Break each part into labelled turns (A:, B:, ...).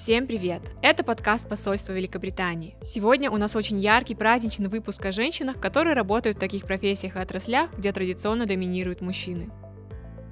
A: Всем привет! Это подкаст посольства Великобритании. Сегодня у нас очень яркий праздничный выпуск о женщинах, которые работают в таких профессиях и отраслях, где традиционно доминируют мужчины.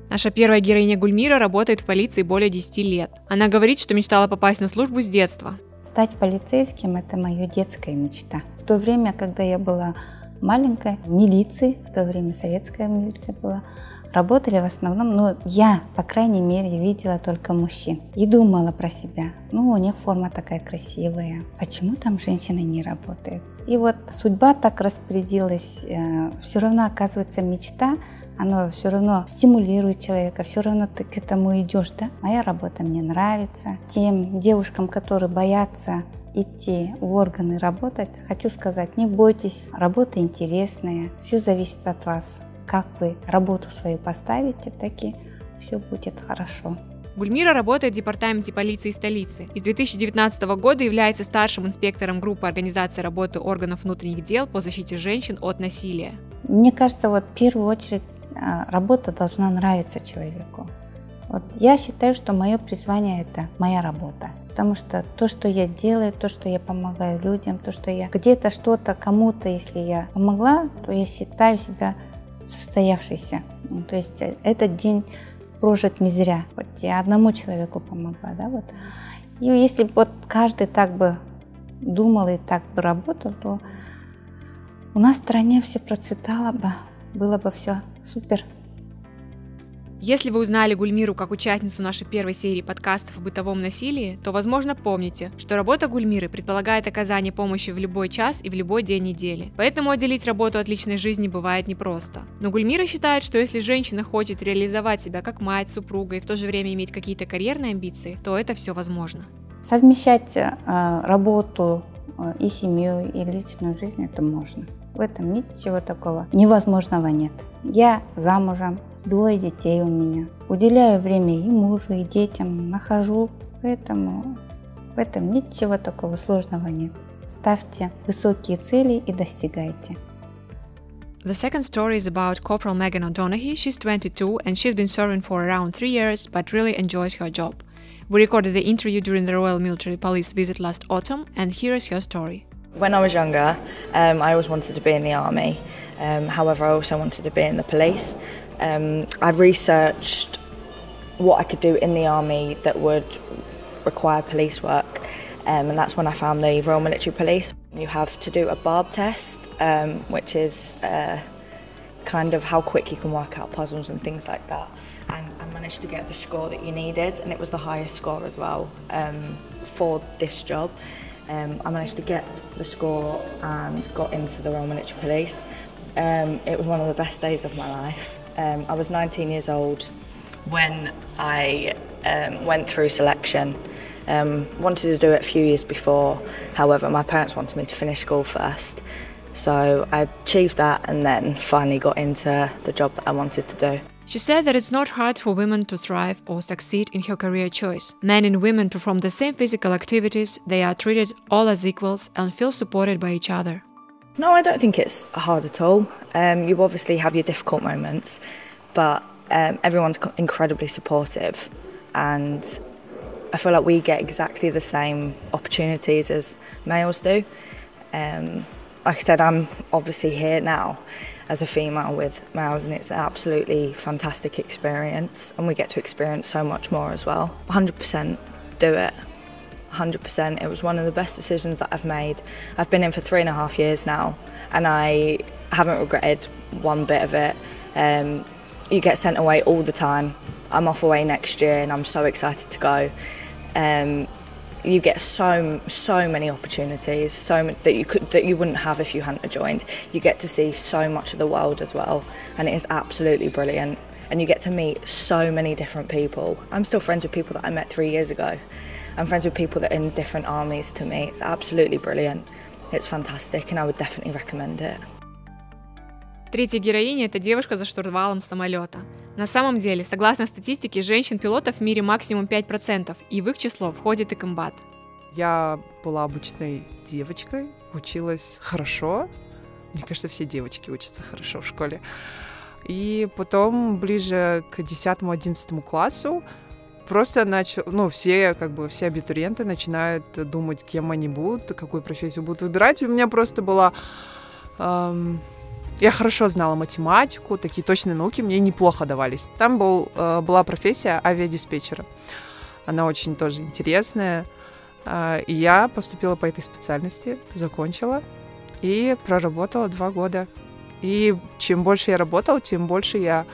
A: Наша первая героиня Гульмира работает в полиции более 10 лет. Она говорит, что мечтала попасть на службу с детства.
B: Стать полицейским – это моя детская мечта. В то время, когда я была маленькой, милиции, в то время советская милиция была, работали в основном, ну, я, по крайней мере, видела только мужчин. И думала про себя, ну, у них форма такая красивая, почему там женщины не работают? И вот судьба так распорядилась, э, все равно оказывается мечта, она все равно стимулирует человека, все равно ты к этому идешь, да? Моя работа мне нравится. Тем девушкам, которые боятся идти в органы работать, хочу сказать, не бойтесь, работа интересная, все зависит от вас как вы работу свою поставите, так и все будет хорошо.
A: Гульмира работает в департаменте полиции столицы и с 2019 года является старшим инспектором группы организации работы органов внутренних дел по защите женщин от насилия.
B: Мне кажется, вот в первую очередь а, работа должна нравиться человеку. Вот я считаю, что мое призвание это моя работа. Потому что то, что я делаю, то, что я помогаю людям, то, что я где-то что-то кому-то, если я помогла, то я считаю себя состоявшийся. Ну, то есть э, этот день прожит не зря. Вот я одному человеку помогла, да, вот. И если бы вот каждый так бы думал и так бы работал, то у нас в стране все процветало бы, было бы все супер.
A: Если вы узнали Гульмиру как участницу нашей первой серии подкастов о бытовом насилии, то, возможно, помните, что работа Гульмиры предполагает оказание помощи в любой час и в любой день недели. Поэтому отделить работу от личной жизни бывает непросто. Но Гульмира считает, что если женщина хочет реализовать себя как мать, супруга и в то же время иметь какие-то карьерные амбиции, то это все возможно.
B: Совмещать э, работу э, и семью, и личную жизнь это можно. В этом ничего такого невозможного нет. Я замужем, Двое детей у меня. Уделяю время и мужу, и детям, нахожу. Поэтому в этом ничего такого сложного нет. Ставьте высокие цели и достигайте.
A: The second story is about Corporal Megan O'Donoghue. She's 22 and she's been serving for around three years but really enjoys her job. We recorded the interview during the Royal Military Police visit last autumn, and here is her story.
C: When I was younger, um, I always wanted to be in the army. Um, however, I also wanted to be in the police. Um, I researched what I could do in the army that would require police work, um, and that's when I found the Royal Military Police. You have to do a barb test, um, which is uh, kind of how quick you can work out puzzles and things like that. And I managed to get the score that you needed, and it was the highest score as well um, for this job. Um, I managed to get the score and got into the Royal Military Police. Um, it was one of the best days of my life. Um, I was 19 years old when I um, went through selection. Um, wanted to do it a few years before, however, my parents wanted me to finish school first. So I achieved that and then finally got into the job that I wanted to do.
A: She said that it's not hard for women to thrive or succeed in her career choice. Men and women perform the same physical activities, they are treated all as equals and feel supported by each other.
C: No, I don't think it's hard at all. Um, you obviously have your difficult moments, but um, everyone's incredibly supportive, and I feel like we get exactly the same opportunities as males do. Um, like I said, I'm obviously here now as a female with males, and it's an absolutely fantastic experience, and we get to experience so much more as well. 100% do it. 100%. It was one of the best decisions that I've made. I've been in for three and a half years now, and I haven't regretted one bit of it. Um, you get sent away all the time. I'm off away next year, and I'm so excited to go. Um, you get so so many opportunities, so that you could that you wouldn't have if you hadn't joined. You get to see so much of the world as well, and it is absolutely brilliant. And you get to meet so many different people. I'm still friends with people that I met three years ago. I'm friends with people that are in different armies to me. It's absolutely brilliant. It's fantastic and I would definitely recommend it.
A: Третья героиня – это девушка за штурвалом самолета. На самом деле, согласно статистике, женщин-пилотов в мире максимум 5%, и в их число входит и комбат.
D: Я была обычной девочкой, училась хорошо. Мне кажется, все девочки учатся хорошо в школе. И потом, ближе к 10-11 классу, просто начал, ну, все, как бы, все абитуриенты начинают думать, кем они будут, какую профессию будут выбирать. У меня просто была... Эм, я хорошо знала математику, такие точные науки мне неплохо давались. Там был, э, была профессия авиадиспетчера. Она очень тоже интересная. Э, и я поступила по этой специальности, закончила и проработала два года. И чем больше я работала, тем больше я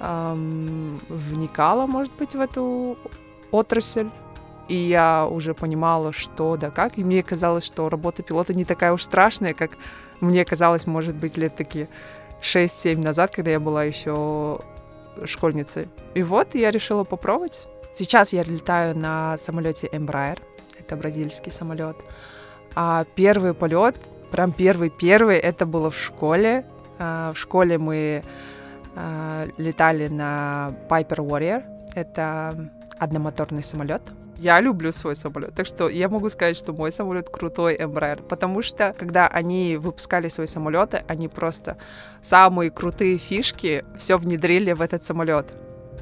D: эм, вникала, может быть, в эту отрасль. И я уже понимала, что да как. И мне казалось, что работа пилота не такая уж страшная, как мне казалось, может быть, лет такие 6-7 назад, когда я была еще школьницей. И вот я решила попробовать. Сейчас я летаю на самолете Embraer. Это бразильский самолет. А первый полет, прям первый-первый, это было в школе. А, в школе мы летали на Piper Warrior. Это одномоторный самолет. Я люблю свой самолет, так что я могу сказать, что мой самолет крутой Embraer, потому что когда они выпускали свои самолеты, они просто самые крутые фишки все внедрили в этот самолет.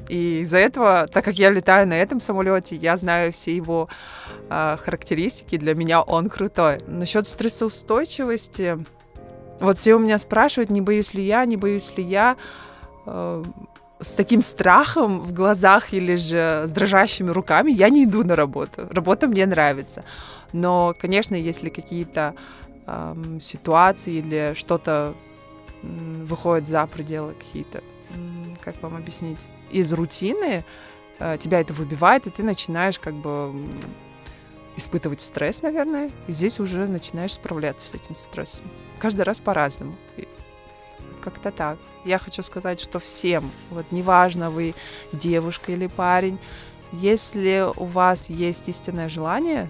D: И из-за этого, так как я летаю на этом самолете, я знаю все его э, характеристики, для меня он крутой. Насчет стрессоустойчивости, вот все у меня спрашивают, не боюсь ли я, не боюсь ли я. Э, с таким страхом в глазах или же с дрожащими руками я не иду на работу. Работа мне нравится. Но, конечно, если какие-то эм, ситуации или что-то э, выходит за пределы какие-то, э, как вам объяснить, из рутины, э, тебя это выбивает, и ты начинаешь как бы испытывать стресс, наверное, и здесь уже начинаешь справляться с этим стрессом. Каждый раз по-разному. Как-то так. Я хочу сказать, что всем, вот неважно, вы девушка или парень, если у вас есть истинное желание,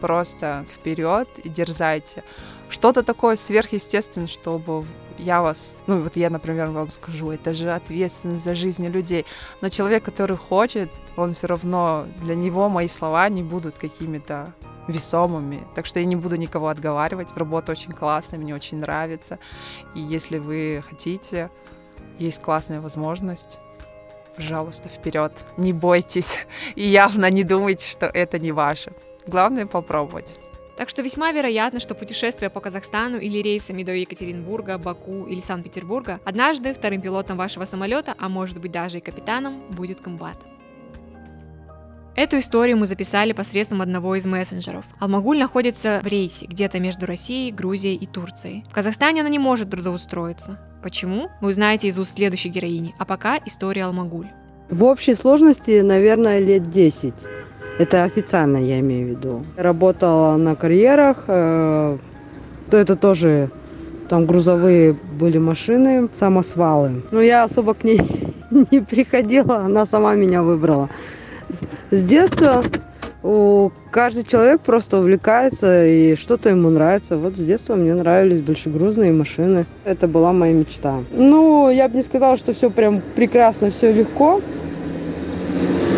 D: просто вперед и дерзайте. Что-то такое сверхъестественное, чтобы я вас, ну вот я, например, вам скажу, это же ответственность за жизни людей. Но человек, который хочет, он все равно, для него мои слова не будут какими-то весомыми. Так что я не буду никого отговаривать. Работа очень классная, мне очень нравится. И если вы хотите, есть классная возможность, пожалуйста, вперед. Не бойтесь и явно не думайте, что это не ваше. Главное попробовать.
A: Так что весьма вероятно, что путешествие по Казахстану или рейсами до Екатеринбурга, Баку или Санкт-Петербурга однажды вторым пилотом вашего самолета, а может быть даже и капитаном, будет комбат. Эту историю мы записали посредством одного из мессенджеров. Алмагуль находится в рейсе, где-то между Россией, Грузией и Турцией. В Казахстане она не может трудоустроиться. Почему? Вы узнаете из уст следующей героини. А пока история Алмагуль.
E: В общей сложности, наверное, лет 10. Это официально я имею в виду. Работала на карьерах, э, то это тоже там грузовые были машины, самосвалы. Но я особо к ней не приходила, она сама меня выбрала с детства у каждый человек просто увлекается и что-то ему нравится. Вот с детства мне нравились большегрузные машины. Это была моя мечта. Ну, я бы не сказала, что все прям прекрасно, все легко.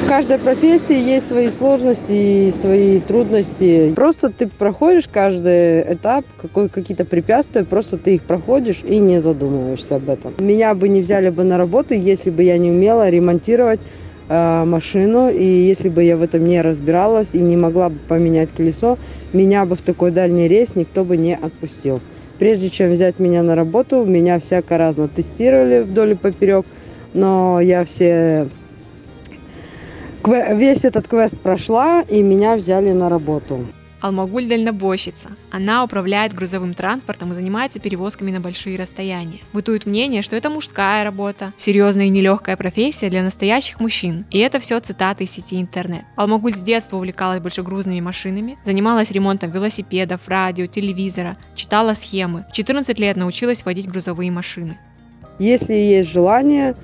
E: В каждой профессии есть свои сложности и свои трудности. Просто ты проходишь каждый этап, какой, какие-то препятствия, просто ты их проходишь и не задумываешься об этом. Меня бы не взяли бы на работу, если бы я не умела ремонтировать машину, и если бы я в этом не разбиралась и не могла бы поменять колесо, меня бы в такой дальний рейс никто бы не отпустил. Прежде чем взять меня на работу, меня всяко разно тестировали вдоль и поперек, но я все весь этот квест прошла, и меня взяли на работу.
A: Алмагуль – дальнобойщица. Она управляет грузовым транспортом и занимается перевозками на большие расстояния. Бытует мнение, что это мужская работа, серьезная и нелегкая профессия для настоящих мужчин. И это все цитаты из сети интернет. Алмагуль с детства увлекалась большегрузными машинами, занималась ремонтом велосипедов, радио, телевизора, читала схемы. В 14 лет научилась водить грузовые машины.
E: Если есть желание,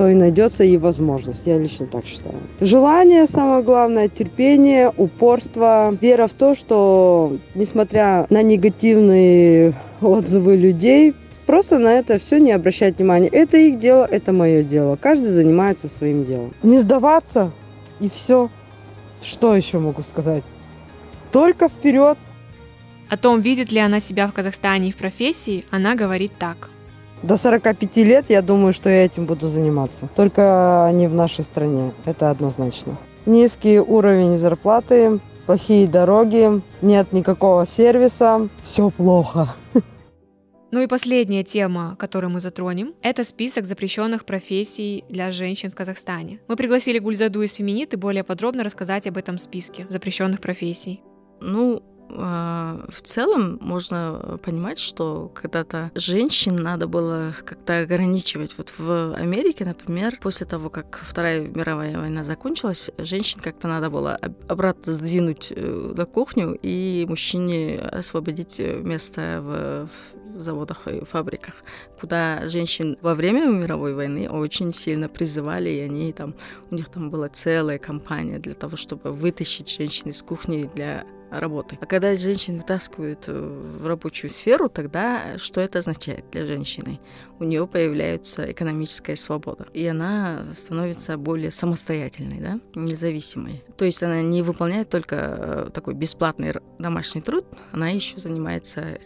E: то и найдется и возможность. Я лично так считаю. Желание, самое главное, терпение, упорство, вера в то, что несмотря на негативные отзывы людей, просто на это все не обращать внимания. Это их дело, это мое дело. Каждый занимается своим делом. Не сдаваться и все. Что еще могу сказать? Только вперед.
A: О том, видит ли она себя в Казахстане и в профессии, она говорит так.
E: До 45 лет я думаю, что я этим буду заниматься. Только не в нашей стране, это однозначно. Низкий уровень зарплаты, плохие дороги, нет никакого сервиса, все плохо.
A: Ну и последняя тема, которую мы затронем, это список запрещенных профессий для женщин в Казахстане. Мы пригласили Гульзаду из Феминит и более подробно рассказать об этом списке запрещенных профессий.
F: Ну, в целом можно понимать, что когда-то женщин надо было как-то ограничивать. Вот в Америке, например, после того, как Вторая мировая война закончилась, женщин как-то надо было обратно сдвинуть э, на кухню и мужчине освободить э, место в заводах и фабриках, куда женщин во время мировой войны очень сильно призывали, и они там, у них там была целая кампания для того, чтобы вытащить женщин из кухни для работы. А когда женщин вытаскивают э, в рабочую сферу, тогда что это означает для женщины? У нее появляется экономическая свобода, и она становится более самостоятельной, да, независимой. То есть она не выполняет только э, такой бесплатный домашний труд, она еще занимается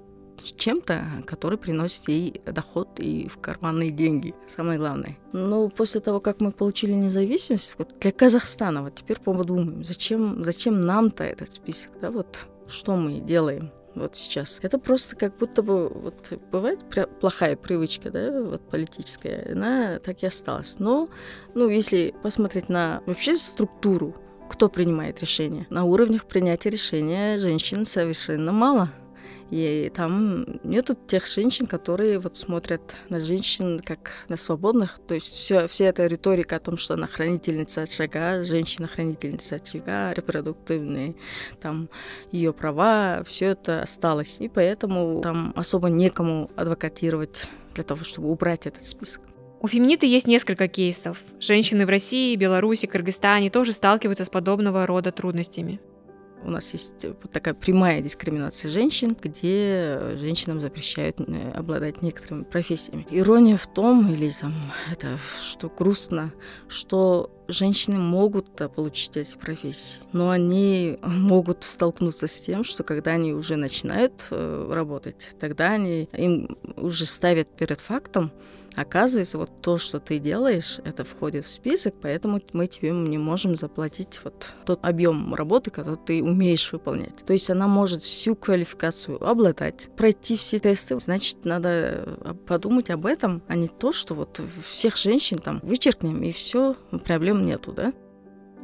F: чем-то, который приносит ей доход и в карманные деньги. Самое главное. Но после того, как мы получили независимость, вот для Казахстана, вот теперь подумаем, зачем, зачем нам-то этот список, да, вот что мы делаем вот сейчас. Это просто как будто бы, вот бывает плохая привычка, да, вот политическая, она так и осталась. Но, ну, если посмотреть на вообще структуру, кто принимает решения, на уровнях принятия решения женщин совершенно мало. И там нету тех женщин, которые вот смотрят на женщин как на свободных. То есть все, вся эта риторика о том, что она хранительница очага, женщина-хранительница очага, репродуктивные, там ее права, все это осталось. И поэтому там особо некому адвокатировать для того, чтобы убрать этот список.
A: У феминиты есть несколько кейсов. Женщины в России, Беларуси, Кыргызстане тоже сталкиваются с подобного рода трудностями.
F: У нас есть вот такая прямая дискриминация женщин, где женщинам запрещают э, обладать некоторыми профессиями. Ирония в том, или там, это что грустно, что женщины могут получить эти профессии, но они могут столкнуться с тем, что когда они уже начинают э, работать, тогда они им уже ставят перед фактом, Оказывается, вот то, что ты делаешь, это входит в список, поэтому мы тебе не можем заплатить вот тот объем работы, который ты умеешь выполнять. То есть она может всю квалификацию обладать, пройти все тесты. Значит, надо э, подумать об этом, а не то, что вот всех женщин там вычеркнем и все, проблем нету, да?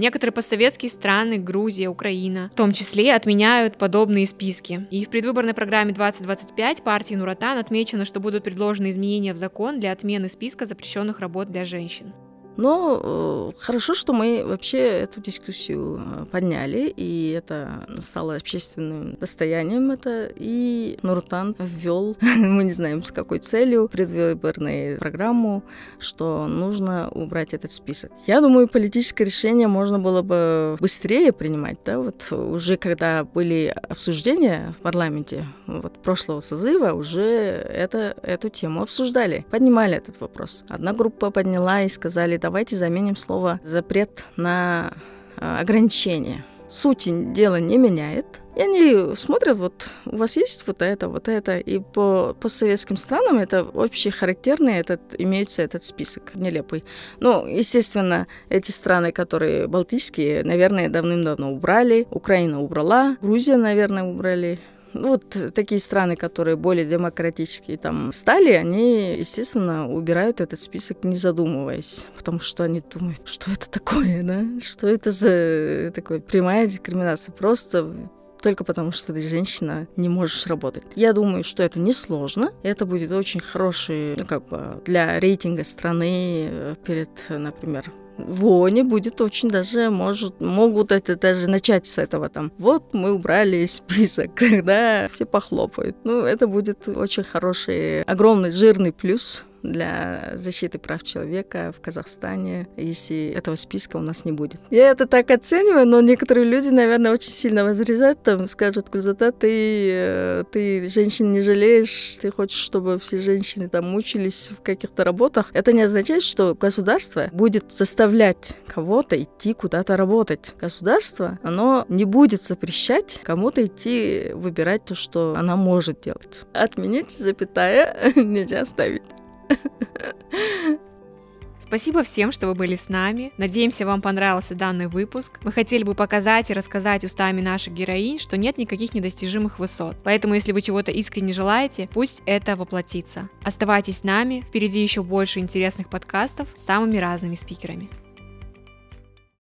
A: Некоторые постсоветские страны, Грузия, Украина, в том числе отменяют подобные списки. И в предвыборной программе 2025 партии Нуратан отмечено, что будут предложены изменения в закон для отмены списка запрещенных работ для женщин.
F: Но э, хорошо, что мы вообще эту дискуссию э, подняли, и это стало общественным достоянием это. И Нуртан ввел, мы не знаем с какой целью, предвыборную программу, что нужно убрать этот список. Я думаю, политическое решение можно было бы быстрее принимать, да, вот уже когда были обсуждения в парламенте вот прошлого созыва, уже это, эту тему обсуждали, поднимали этот вопрос. Одна группа подняла и сказали, давайте заменим слово «запрет» на а, ограничение. Суть дела не меняет. И они смотрят, вот у вас есть вот это, вот это. И по постсоветским странам это общий характерный, этот, имеется этот список нелепый. Ну, естественно, эти страны, которые балтийские, наверное, давным-давно убрали. Украина убрала, Грузия, наверное, убрали. Ну, вот такие страны, которые более демократические там стали, они, естественно, убирают этот список, не задумываясь, потому что они думают, что это такое, да? Что это за такое прямая дискриминация? Просто только потому, что ты женщина, не можешь работать. Я думаю, что это несложно. Это будет очень хороший, ну, как бы, для рейтинга страны э, перед, например, в будет очень даже, может, могут это даже начать с этого там. Вот мы убрали список, когда все похлопают. Ну, это будет очень хороший, огромный, жирный плюс для защиты прав человека в Казахстане, если этого списка у нас не будет. Я это так оцениваю, но некоторые люди, наверное, очень сильно возрезают, там скажут, Кузата, ты, э, ты женщин не жалеешь, ты хочешь, чтобы все женщины там мучились в каких-то работах. Это не означает, что государство будет заставлять кого-то идти куда-то работать. Государство, оно не будет запрещать кому-то идти выбирать то, что она может делать. Отменить, запятая, нельзя ставить.
A: Спасибо всем, что вы были с нами. Надеемся, вам понравился данный выпуск. Мы хотели бы показать и рассказать устами наших героинь, что нет никаких недостижимых высот. Поэтому, если вы чего-то искренне желаете, пусть это воплотится. Оставайтесь с нами, впереди еще больше интересных подкастов с самыми разными спикерами.